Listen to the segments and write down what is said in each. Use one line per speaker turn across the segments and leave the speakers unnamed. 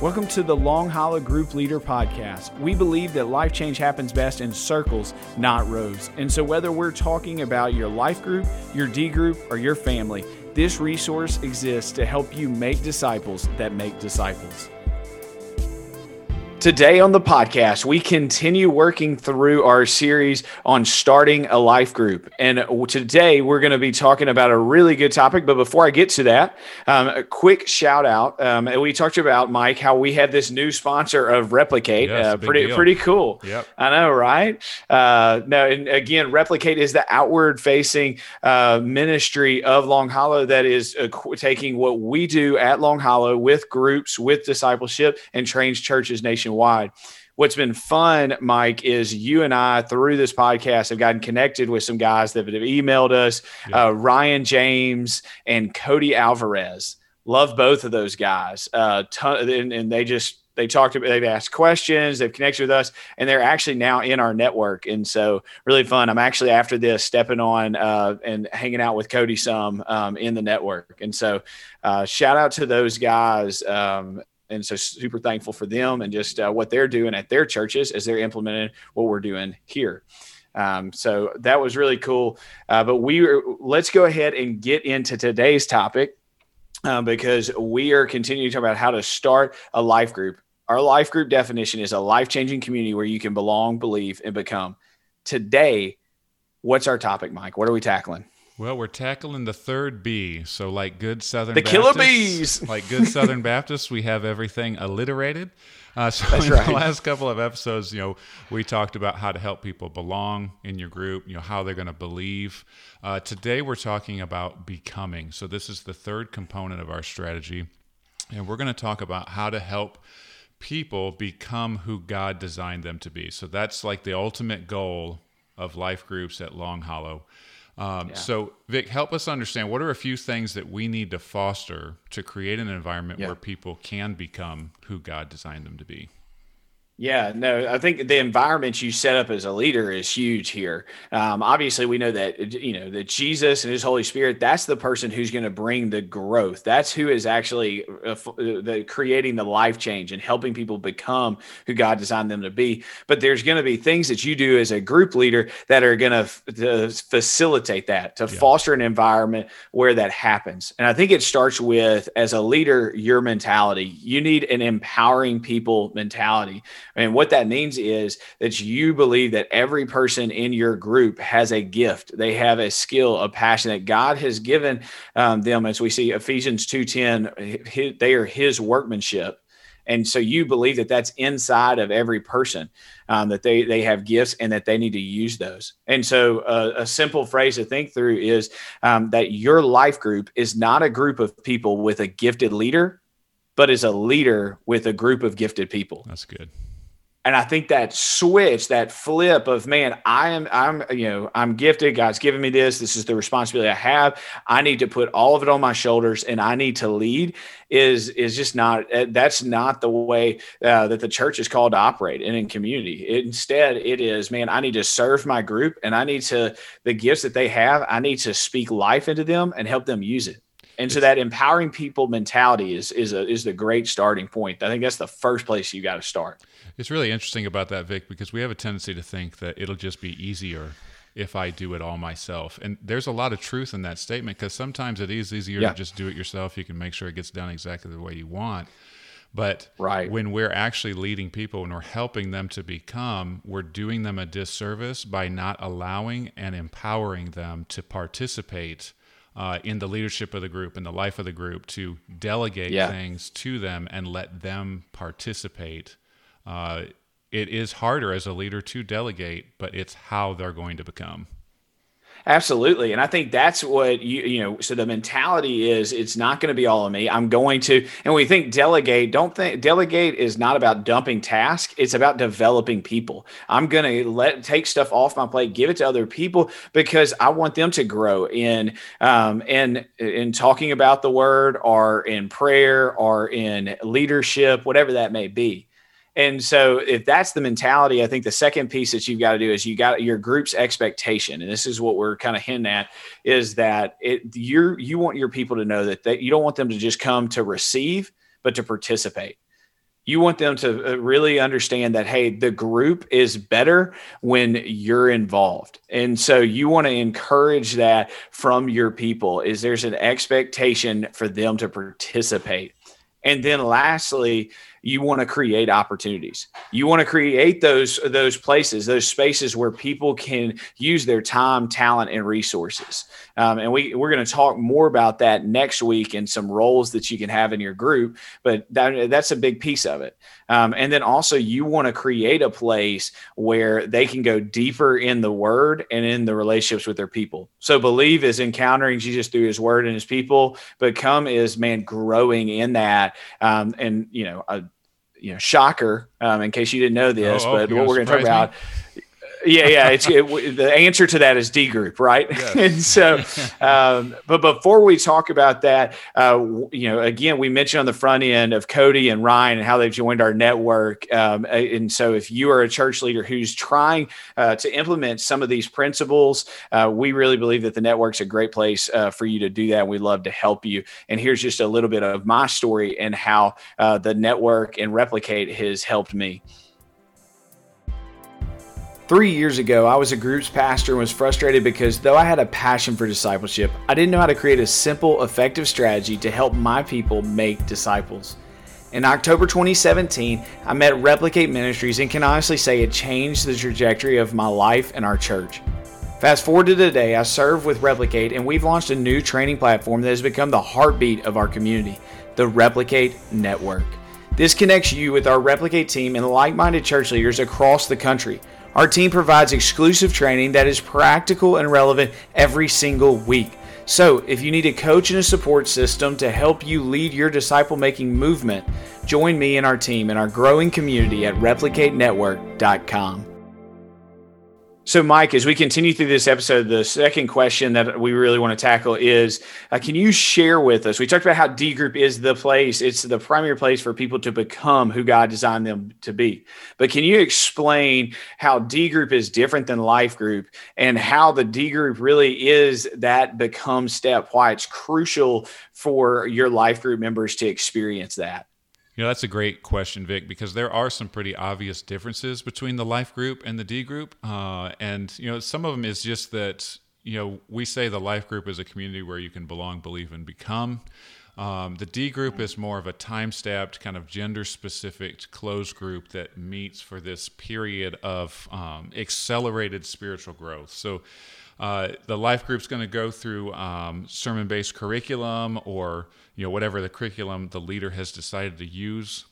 Welcome to the Long Hollow Group Leader Podcast. We believe that life change happens best in circles, not rows. And so, whether we're talking about your life group, your D group, or your family, this resource exists to help you make disciples that make disciples. Today on the podcast, we continue working through our series on starting a life group. And today we're going to be talking about a really good topic. But before I get to that, um, a quick shout out. Um, we talked about, Mike, how we have this new sponsor of Replicate. Yes, uh, pretty, deal. pretty cool.
Yep.
I know, right? Uh, no, and again, Replicate is the outward facing uh, ministry of Long Hollow that is uh, taking what we do at Long Hollow with groups, with discipleship, and trains churches nationwide nationwide. What's been fun, Mike, is you and I through this podcast have gotten connected with some guys that have emailed us yeah. uh, Ryan James and Cody Alvarez. Love both of those guys. Uh, ton, and, and they just they talked about they've asked questions they've connected with us and they're actually now in our network and so really fun i'm actually after this stepping on uh, and hanging out with cody some um, in the network and so uh, shout out to those guys um, and so super thankful for them and just uh, what they're doing at their churches as they're implementing what we're doing here. Um, so that was really cool. Uh, but we are, let's go ahead and get into today's topic uh, because we are continuing to talk about how to start a life group. Our life group definition is a life changing community where you can belong, believe, and become. Today, what's our topic, Mike? What are we tackling?
Well, we're tackling the third B. So, like good Southern
the
Baptists,
killer bees,
like good Southern Baptists, we have everything alliterated. Uh, so,
That's
in
right.
the last couple of episodes, you know, we talked about how to help people belong in your group. You know, how they're going to believe. Uh, today, we're talking about becoming. So, this is the third component of our strategy, and we're going to talk about how to help people become who God designed them to be. So, that's like the ultimate goal of life groups at Long Hollow. Um, yeah. So, Vick, help us understand what are a few things that we need to foster to create an environment yeah. where people can become who God designed them to be?
Yeah, no, I think the environment you set up as a leader is huge here. Um, obviously, we know that you know that Jesus and His Holy Spirit. That's the person who's going to bring the growth. That's who is actually uh, uh, the creating the life change and helping people become who God designed them to be. But there's going to be things that you do as a group leader that are going to facilitate that, to yeah. foster an environment where that happens. And I think it starts with as a leader, your mentality. You need an empowering people mentality and what that means is that you believe that every person in your group has a gift. They have a skill, a passion that God has given um, them. As we see Ephesians 2.10, they are his workmanship. And so you believe that that's inside of every person, um, that they, they have gifts and that they need to use those. And so uh, a simple phrase to think through is um, that your life group is not a group of people with a gifted leader, but is a leader with a group of gifted people.
That's good
and I think that switch, that flip of man, I am, I'm, you know, I'm gifted. God's given me this. This is the responsibility I have. I need to put all of it on my shoulders, and I need to lead. Is is just not. Eh, that's not the way uh, that the church is called to operate and in community. It, instead, it is, man, I need to serve my group, and I need to the gifts that they have. I need to speak life into them and help them use it. And so that empowering people mentality is is a is the great starting point. I think that's the first place you got to start.
It's really interesting about that, Vick, because we have a tendency to think that it'll just be easier if I do it all myself. And there's a lot of truth in that statement because sometimes it is easier yeah. to just do it yourself. You can make sure it gets done exactly the way you want. But
right.
when we're actually leading people and we're helping them to become, we're doing them a disservice by not allowing and empowering them to participate uh, in the leadership of the group, in the life of the group, to delegate yeah. things to them and let them participate uh, it is harder as a leader to delegate, but it's how they're going to become.
Absolutely. And I think that's what you, you know, so the mentality is it's not going to be all of me. I'm going to, and we think delegate, don't think delegate is not about dumping tasks. It's about developing people. I'm going to let take stuff off my plate, give it to other people because I want them to grow in, um, in, in talking about the word or in prayer or in leadership, whatever that may be. And so, if that's the mentality, I think the second piece that you've got to do is you got your group's expectation, and this is what we're kind of hinting at, is that it you you want your people to know that that you don't want them to just come to receive, but to participate. You want them to uh, really understand that, hey, the group is better when you're involved. And so you want to encourage that from your people is there's an expectation for them to participate. And then lastly, you want to create opportunities. You want to create those those places those spaces where people can use their time talent and resources. Um, and we we're going to talk more about that next week and some roles that you can have in your group but that, that's a big piece of it. Um, and then also you want to create a place where they can go deeper in the word and in the relationships with their people. So believe is encountering jesus through his word and his people but come is man growing in that um, and you know you know, shocker, um, in case you didn't know this, oh, oh, but what we're going to talk about. Yeah, yeah. It's it, the answer to that is D group, right? Yes. and so, um, but before we talk about that, uh, you know, again, we mentioned on the front end of Cody and Ryan and how they've joined our network. Um, and so, if you are a church leader who's trying uh, to implement some of these principles, uh, we really believe that the network's a great place uh, for you to do that. And we'd love to help you. And here's just a little bit of my story and how uh, the network and replicate has helped me. Three years ago, I was a group's pastor and was frustrated because though I had a passion for discipleship, I didn't know how to create a simple, effective strategy to help my people make disciples. In October 2017, I met Replicate Ministries and can honestly say it changed the trajectory of my life and our church. Fast forward to today, I serve with Replicate and we've launched a new training platform that has become the heartbeat of our community, the Replicate Network. This connects you with our Replicate team and like minded church leaders across the country our team provides exclusive training that is practical and relevant every single week. So, if you need a coach and a support system to help you lead your disciple making movement, join me and our team in our growing community at replicatenetwork.com. So, Mike, as we continue through this episode, the second question that we really want to tackle is uh, can you share with us? We talked about how D Group is the place, it's the primary place for people to become who God designed them to be. But can you explain how D Group is different than Life Group and how the D Group really is that become step, why it's crucial for your Life Group members to experience that?
You know, that's a great question, Vick, because there are some pretty obvious differences between the life group and the D group. Uh, and, you know, some of them is just that, you know, we say the life group is a community where you can belong, believe, and become. Um, the D group is more of a time stamped, kind of gender specific closed group that meets for this period of um, accelerated spiritual growth. So, uh, the life group's going to go through um, sermon based curriculum or you know whatever the curriculum the leader has decided to use.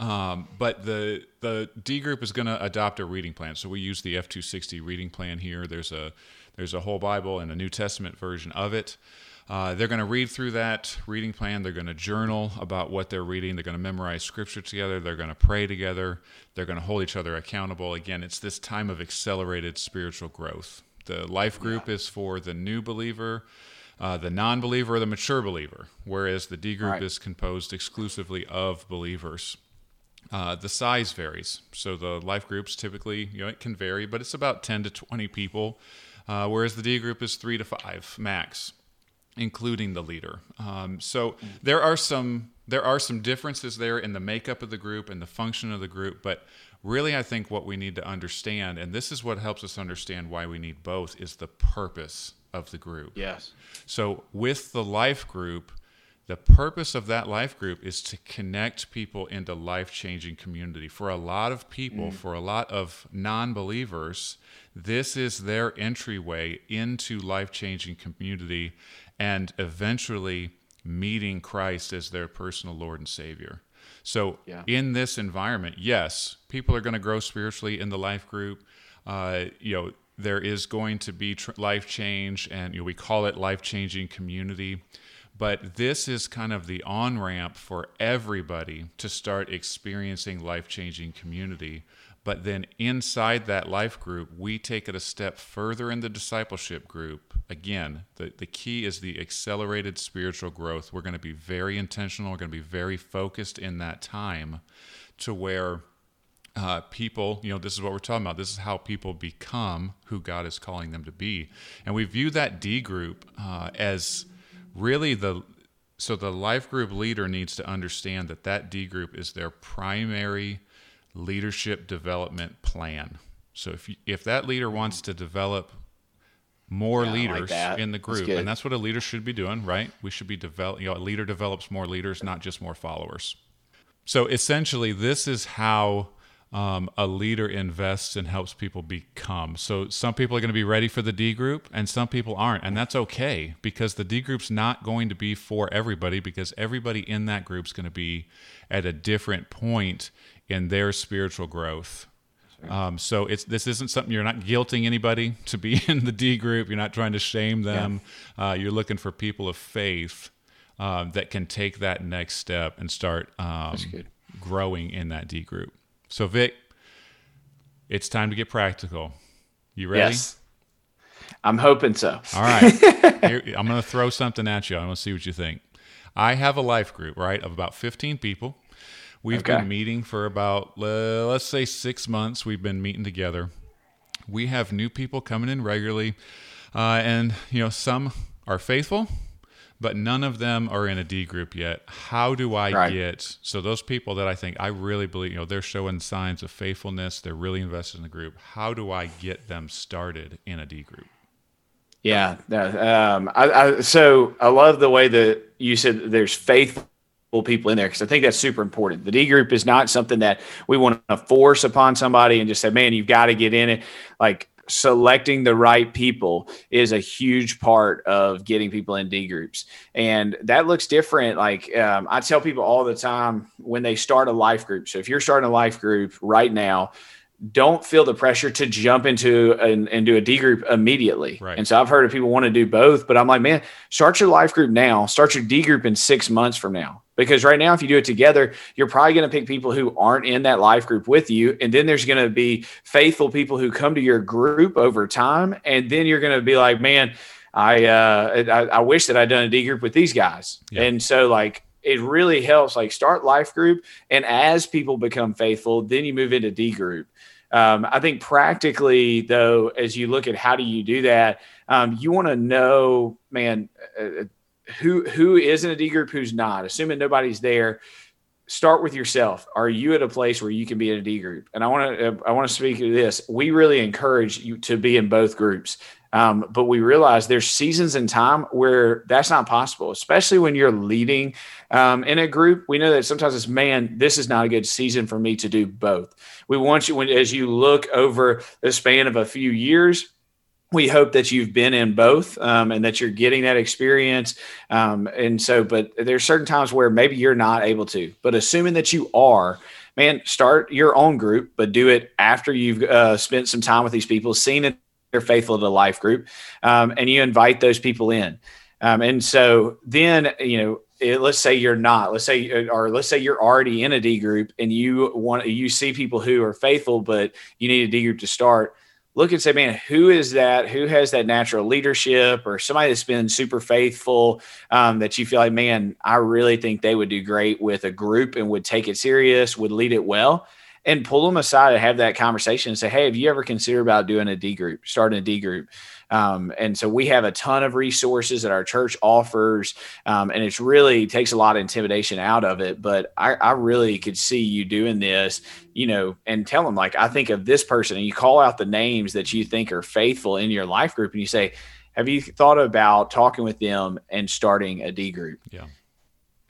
Um, but the the D group is going to adopt a reading plan. So we use the F260 reading plan here. There's a there's a whole Bible and a New Testament version of it. Uh, they're going to read through that reading plan. They're going to journal about what they're reading. They're going to memorize scripture together. They're going to pray together. They're going to hold each other accountable. Again, it's this time of accelerated spiritual growth. The life group yeah. is for the new believer uh, the non believer or the mature believer, whereas the D group right. is composed exclusively of believers. Uh, the size varies. So the life groups typically, you know, it can vary, but it's about 10 to 20 people, uh, whereas the D group is three to five max, including the leader. Um, so mm. there are some there are some differences there in the makeup of the group and the function of the group, but really I think what we need to understand, and this is what helps us understand why we need both, is the purpose of the group.
Yes.
So with the life group, the purpose of that life group is to connect people into life-changing community. For a lot of people, mm. for a lot of non-believers, this is their entryway into life-changing community and eventually meeting Christ as their personal Lord and Savior. So, yeah. in this environment, yes, people are going to grow spiritually in the life group. Uh, you know, there is going to be tr- life change, and you know, we call it life changing community. But this is kind of the on ramp for everybody to start experiencing life changing community. But then inside that life group, we take it a step further in the discipleship group. Again, the, the key is the accelerated spiritual growth. We're going to be very intentional, we're going to be very focused in that time to where uh, people, you know, this is what we're talking about. This is how people become who God is calling them to be. And we view that D group uh, as really the So the life group leader needs to understand that that D group is their primary leadership development plan. So if you, if that leader wants to develop more yeah, leaders like in the group, that's and that's what a leader should be doing, right? We should be develop. You know, a leader develops more leaders, not just more followers. So essentially, this is how um, a leader invests and helps people become. So some people are going to be ready for the D group and some people aren't. And that's okay because the D group's not going to be for everybody because everybody in that group is going to be at a different point in their spiritual growth. Um, so it's this isn't something you're not guilting anybody to be in the D group. You're not trying to shame them. Yeah. Uh, you're looking for people of faith um, that can take that next step and start um, growing in that D group. So, Vick, it's time to get practical. You ready?
Yes. I'm hoping so.
All right. Here, I'm going to throw something at you. I want to see what you think. I have a life group, right, of about 15 people. We've okay. been meeting for about, uh, let's say, six months. We've been meeting together. We have new people coming in regularly. Uh, and, you know, some are faithful, but none of them are in a D group yet. How do I right. get so those people that I think I really believe, you know, they're showing signs of faithfulness, they're really invested in the group. How do I get them started in a D group?
Yeah, um, I, I, so I love the way that you said there's faithful people in there because I think that's super important. The D group is not something that we want to force upon somebody and just say, "Man, you've got to get in it." Like selecting the right people is a huge part of getting people in D groups. And that looks different. Like um, I tell people all the time when they start a life group. So if you're starting a life group right now, don't feel the pressure to jump into and, and do a D group immediately. Right. And so I've heard of people want to do both, but I'm like, man, start your life group now, start your D group in six months from now. Because right now, if you do it together, you're probably going to pick people who aren't in that life group with you. And then there's going to be faithful people who come to your group over time. And then you're going to be like, man, I, uh, I, I wish that I'd done a D group with these guys. Yeah. And so, like, it really helps like start life group and as people become faithful then you move into d group um, I think practically, though, as you look at how do you do that, um, you want to know, man, uh, uh, who who is in a D group, who's not. Assuming nobody's there, start with yourself. Are you at a place where you can be in a D group? And I want to uh, I want to speak to this. We really encourage you to be in both groups. Um, but we realize there's seasons in time where that's not possible, especially when you're leading um, in a group. We know that sometimes it's, man, this is not a good season for me to do both. We want you, when, as you look over the span of a few years, we hope that you've been in both um, and that you're getting that experience. Um, and so, but there's certain times where maybe you're not able to, but assuming that you are, man, start your own group, but do it after you've uh, spent some time with these people, seen it they're faithful to the life group, um, and you invite those people in. Um, and so then, you know, it, let's say you're not, let's say, or let's say you're already in a D group and you want, you see people who are faithful, but you need a D group to start. Look and say, man, who is that? Who has that natural leadership or somebody that's been super faithful um, that you feel like, man, I really think they would do great with a group and would take it serious, would lead it well and pull them aside and have that conversation and say, Hey, have you ever considered about doing a D group, starting a D group? Um, and so we have a ton of resources that our church offers. Um, and it's really takes a lot of intimidation out of it. But I, I, really could see you doing this, you know, and tell them, like, I think of this person, and you call out the names that you think are faithful in your life group, and you say, Have you thought about talking with them and starting a D group?
Yeah.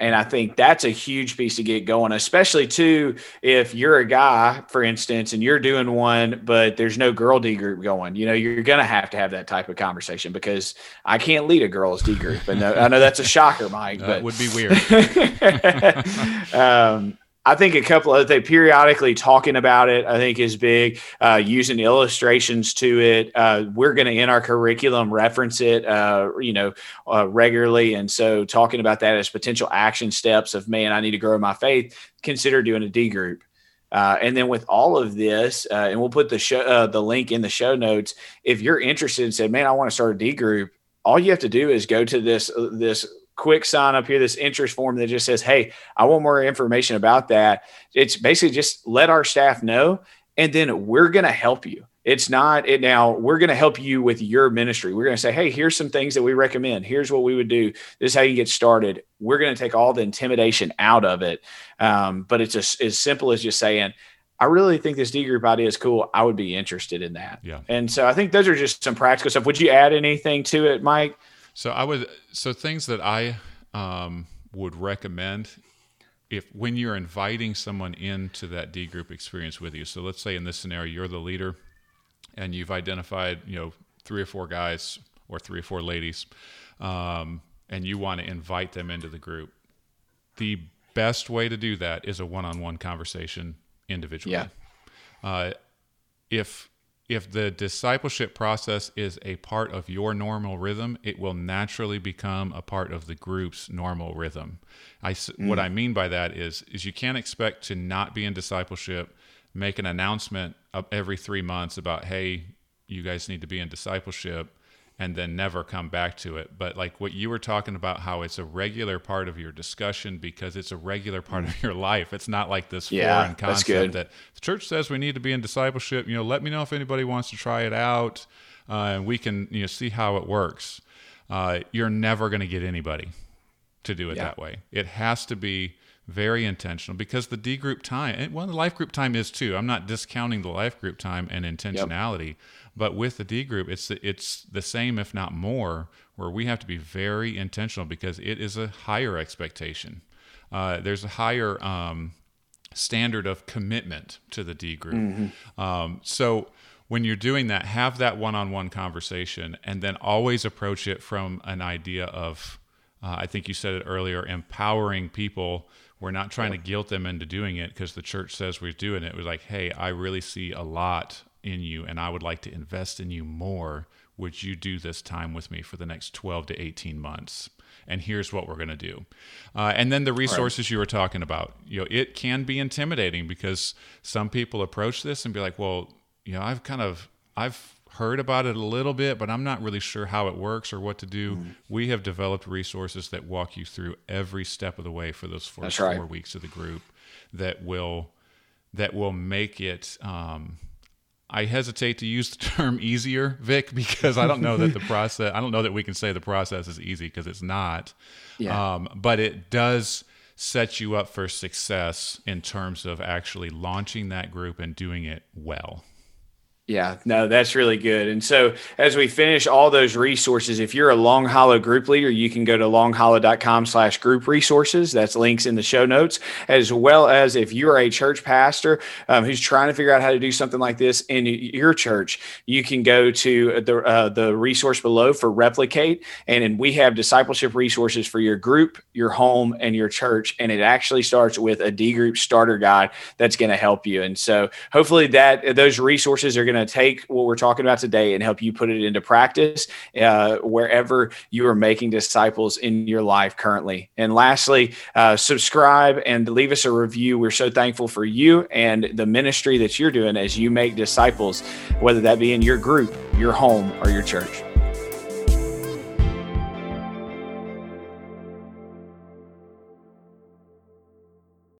And I think that's a huge piece to get going, especially too if you're a guy, for instance, and you're doing one, but there's no girl D group going. You know, you're going to have to have that type of conversation because I can't lead a girls D group, and I know that's a shocker, Mike.
That
but
would be weird.
um, I think a couple of they periodically talking about it. I think is big. Uh, using illustrations to it. Uh, we're going to in our curriculum reference it, uh, you know, uh, regularly, and so talking about that as potential action steps of man, I need to grow my faith. Consider doing a D group. Uh, and then with all of this, uh, and we'll put the show the link in the show notes. If you're interested and said, "Man, I want to start a D group," all you have to do is go to this this quick sign up here, this interest form that just says, Hey, I want more information about that. It's basically just let our staff know, and then we're going to help you. It's not it now. We're going to help you with your ministry. We're going to say, hey, here's some things that we recommend. Here's what we would do. This is how you get started. We're going to take all the intimidation out of it. Um, but it's just as simple as just saying, I really think this D group idea is cool. I would be interested in that.
Yeah.
And so I think those are just some practical stuff. Would you add anything to it, Mike?
So I would so things that I um, would recommend if when you're inviting someone into that D group experience with you. So let's say in this scenario you're the leader and you've identified you know three or four guys or three or four ladies, um, and you want to invite them into the group. The best way to do that is a one-on-one conversation individually.
Yeah.
Uh, if if the discipleship process is a part of your normal rhythm, it will naturally become a part of the group's normal rhythm. I, mm. What I mean by that is, is you can't expect to not be in discipleship, make an announcement every three months about, hey, you guys need to be in discipleship, and then never come back to it. But like what you were talking about, how it's a regular part of your discussion because it's a regular part of your life. It's not like this yeah, foreign concept that the church says we need to be in discipleship. You know, let me know if anybody wants to try it out, uh, and we can you know see how it works. Uh, you're never going to get anybody to do it yeah. that way. It has to be very intentional because the D group time, and well, the life group time is too. I'm not discounting the life group time and intentionality. Yep but with the D group, it's it's the same, if not more, where we have to be very intentional because it is a higher expectation. Uh, there's a higher um, standard of commitment to the D group. Mm-hmm. Um, so when you're doing that, have that one-on-one conversation, and then always approach it from an idea of, uh, I think you said it earlier, empowering people. We're not trying to guilt them into doing it because the church says we're doing it. We're like, hey, I really see a lot in you and I would like to invest in you more. Would you do this time with me for the next 12 to 18 months? And here's what we're going to do. Uh, and then the resources right. you were talking about, you know, it can be intimidating because some people approach this and be like, well, you know, I've kind of, I've heard about it a little bit, but I'm not really sure how it works or what to do. Mm. We have developed resources that walk you through every step of the way for those first right. four weeks of the group that will that will make it um, I hesitate to use the term easier, Vick, because I don't know that the process, I don't know that we can say the process is easy because it's not. Yeah. Um, but it does set you up for success in terms of actually launching that group and doing it well.
Yeah, no, that's really good. And so as we finish all those resources, if you're a Long Hollow group leader, you can go to longhollow.com slash group resources. That's links in the show notes, as well as if you're a church pastor um, who's trying to figure out how to do something like this in your church, you can go to the, uh, the resource below for Replicate. And, and we have discipleship resources for your group, your home, and your church. And it actually starts with a D group starter guide that's going to help you. And so hopefully that those resources are going to to take what we're talking about today and help you put it into practice uh, wherever you are making disciples in your life currently. And lastly, uh, subscribe and leave us a review. We're so thankful for you and the ministry that you're doing as you make disciples, whether that be in your group, your home, or your church.